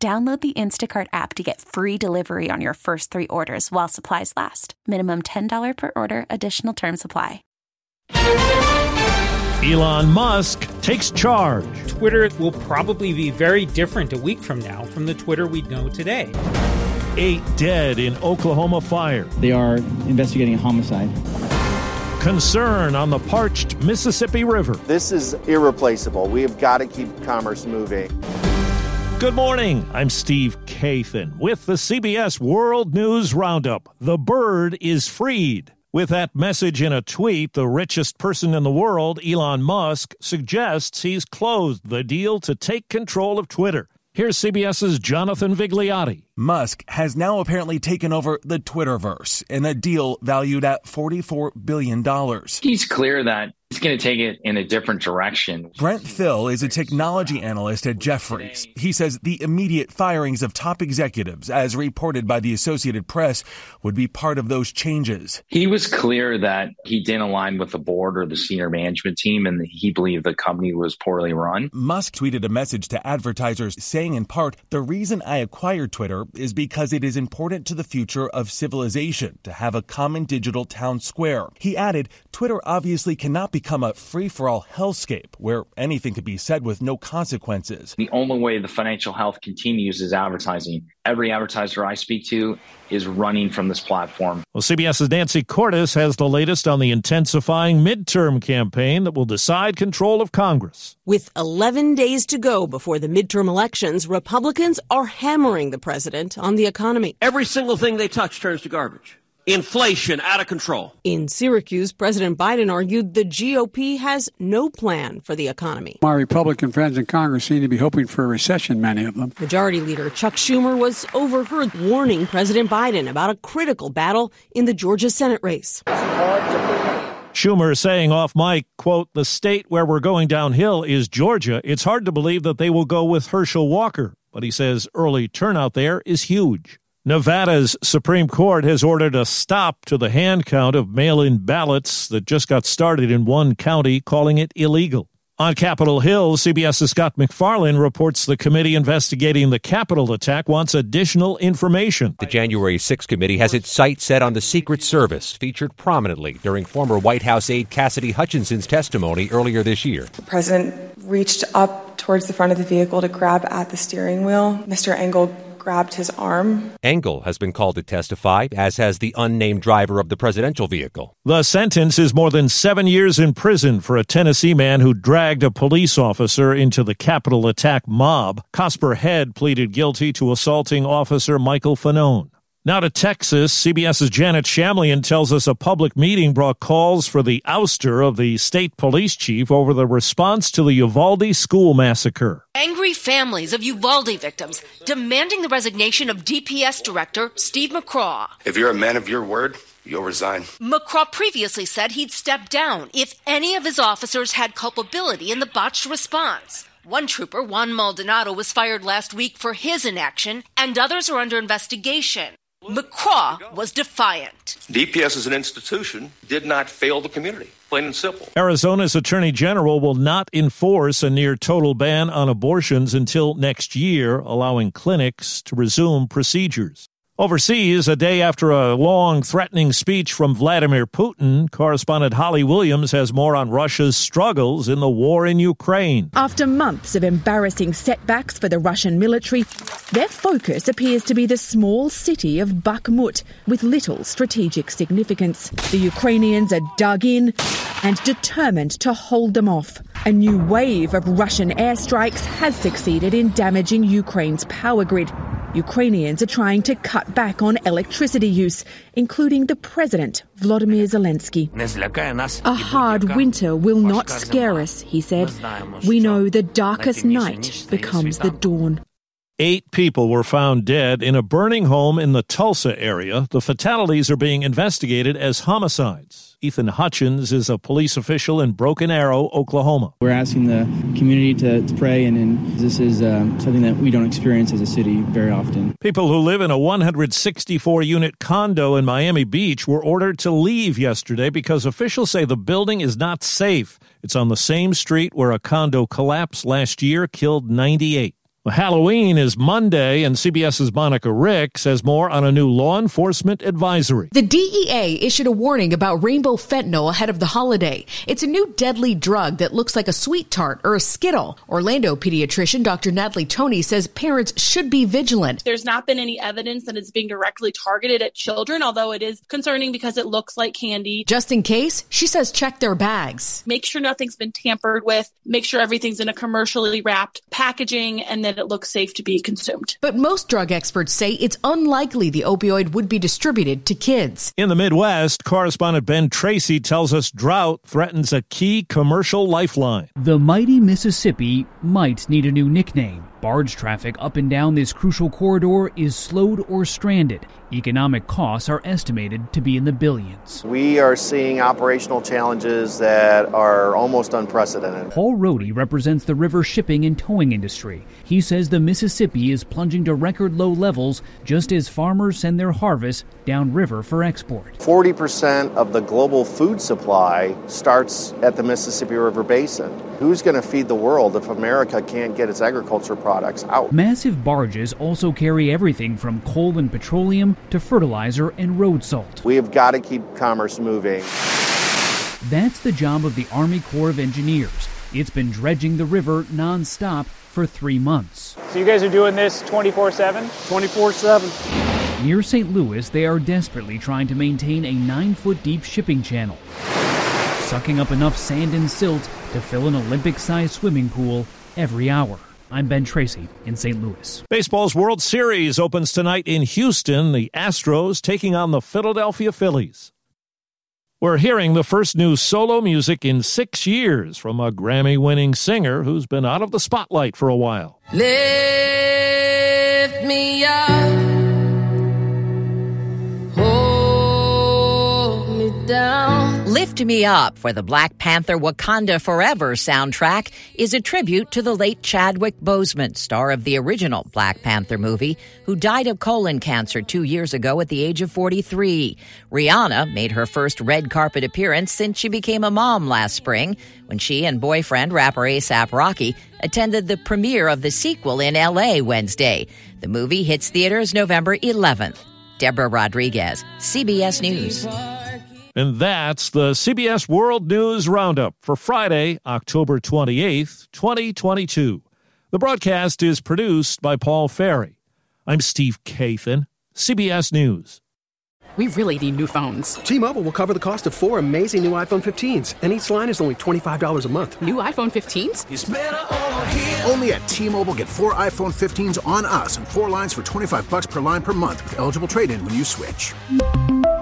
Download the Instacart app to get free delivery on your first three orders while supplies last. Minimum $10 per order, additional term supply. Elon Musk takes charge. Twitter will probably be very different a week from now from the Twitter we know today. Eight dead in Oklahoma fire. They are investigating a homicide. Concern on the parched Mississippi River. This is irreplaceable. We have got to keep commerce moving. Good morning. I'm Steve Kathan with the CBS World News Roundup. The bird is freed. With that message in a tweet, the richest person in the world, Elon Musk, suggests he's closed the deal to take control of Twitter. Here's CBS's Jonathan Vigliotti. Musk has now apparently taken over the Twitterverse in a deal valued at $44 billion. He's clear that he's going to take it in a different direction. Brent Thill is a technology analyst at Jefferies. He says the immediate firings of top executives, as reported by the Associated Press, would be part of those changes. He was clear that he didn't align with the board or the senior management team, and he believed the company was poorly run. Musk tweeted a message to advertisers saying, in part, the reason I acquired Twitter is because it is important to the future of civilization to have a common digital town square. He added, Twitter obviously cannot become a free for all hellscape where anything could be said with no consequences. The only way the financial health continues is advertising. Every advertiser I speak to is running from this platform. Well, CBS's Nancy Cordes has the latest on the intensifying midterm campaign that will decide control of Congress. With 11 days to go before the midterm elections, Republicans are hammering the president on the economy. Every single thing they touch turns to garbage. Inflation out of control. In Syracuse, President Biden argued the GOP has no plan for the economy. My Republican friends in Congress seem to be hoping for a recession, many of them. Majority Leader Chuck Schumer was overheard warning President Biden about a critical battle in the Georgia Senate race. Schumer saying off mic, quote, the state where we're going downhill is Georgia. It's hard to believe that they will go with Herschel Walker, but he says early turnout there is huge. Nevada's Supreme Court has ordered a stop to the hand count of mail in ballots that just got started in one county, calling it illegal. On Capitol Hill, CBS's Scott MacFarlane reports the committee investigating the Capitol attack wants additional information. The January 6 committee has its sights set on the Secret Service, featured prominently during former White House aide Cassidy Hutchinson's testimony earlier this year. The president reached up towards the front of the vehicle to grab at the steering wheel. Mr. Engel grabbed his arm. Engel has been called to testify, as has the unnamed driver of the presidential vehicle. The sentence is more than seven years in prison for a Tennessee man who dragged a police officer into the Capitol attack mob. Cosper Head pleaded guilty to assaulting Officer Michael Fanone. Now to Texas, CBS's Janet Shamlian tells us a public meeting brought calls for the ouster of the state police chief over the response to the Uvalde school massacre. Angry families of Uvalde victims demanding the resignation of DPS director Steve McCraw. If you're a man of your word, you'll resign. McCraw previously said he'd step down if any of his officers had culpability in the botched response. One trooper, Juan Maldonado, was fired last week for his inaction, and others are under investigation. McCraw was defiant. DPS as an institution did not fail the community, plain and simple. Arizona's Attorney General will not enforce a near total ban on abortions until next year, allowing clinics to resume procedures. Overseas, a day after a long, threatening speech from Vladimir Putin, correspondent Holly Williams has more on Russia's struggles in the war in Ukraine. After months of embarrassing setbacks for the Russian military, their focus appears to be the small city of Bakhmut, with little strategic significance. The Ukrainians are dug in and determined to hold them off. A new wave of Russian airstrikes has succeeded in damaging Ukraine's power grid. Ukrainians are trying to cut back on electricity use, including the president, Vladimir Zelensky. A hard winter will not scare us, he said. We know the darkest night becomes the dawn. Eight people were found dead in a burning home in the Tulsa area. The fatalities are being investigated as homicides. Ethan Hutchins is a police official in Broken Arrow, Oklahoma. We're asking the community to, to pray, and, and, this is uh, something that we don't experience as a city very often. People who live in a 164 unit condo in Miami Beach were ordered to leave yesterday because officials say the building is not safe. It's on the same street where a condo collapsed last year, killed 98. Halloween is Monday, and CBS's Monica Rick says more on a new law enforcement advisory. The DEA issued a warning about rainbow fentanyl ahead of the holiday. It's a new deadly drug that looks like a sweet tart or a Skittle. Orlando pediatrician Dr. Natalie Tony says parents should be vigilant. There's not been any evidence that it's being directly targeted at children, although it is concerning because it looks like candy. Just in case, she says check their bags. Make sure nothing's been tampered with. Make sure everything's in a commercially wrapped packaging and then it looks safe to be consumed. But most drug experts say it's unlikely the opioid would be distributed to kids. In the Midwest, correspondent Ben Tracy tells us drought threatens a key commercial lifeline. The mighty Mississippi might need a new nickname. Barge traffic up and down this crucial corridor is slowed or stranded. Economic costs are estimated to be in the billions. We are seeing operational challenges that are almost unprecedented. Paul Rohde represents the river shipping and towing industry. He says the Mississippi is plunging to record low levels just as farmers send their harvest downriver for export. 40% of the global food supply starts at the Mississippi River Basin. Who's going to feed the world if America can't get its agriculture products out? Massive barges also carry everything from coal and petroleum to fertilizer and road salt. We have got to keep commerce moving. That's the job of the Army Corps of Engineers. It's been dredging the river nonstop for three months. So you guys are doing this 24 7? 24 7. Near St. Louis, they are desperately trying to maintain a nine foot deep shipping channel, sucking up enough sand and silt to fill an Olympic sized swimming pool every hour. I'm Ben Tracy in St. Louis. Baseball's World Series opens tonight in Houston. The Astros taking on the Philadelphia Phillies. We're hearing the first new solo music in six years from a Grammy winning singer who's been out of the spotlight for a while. Lift me up, Lift Me Up for the Black Panther Wakanda Forever soundtrack is a tribute to the late Chadwick Boseman, star of the original Black Panther movie, who died of colon cancer two years ago at the age of 43. Rihanna made her first red carpet appearance since she became a mom last spring when she and boyfriend rapper ASAP Rocky attended the premiere of the sequel in LA Wednesday. The movie hits theaters November 11th. Deborah Rodriguez, CBS News. And that's the CBS World News Roundup for Friday, October 28th, 2022. The broadcast is produced by Paul Ferry. I'm Steve Kathan, CBS News. We really need new phones. T Mobile will cover the cost of four amazing new iPhone 15s, and each line is only $25 a month. New iPhone 15s? Only at T Mobile get four iPhone 15s on us and four lines for 25 bucks per line per month with eligible trade in when you switch.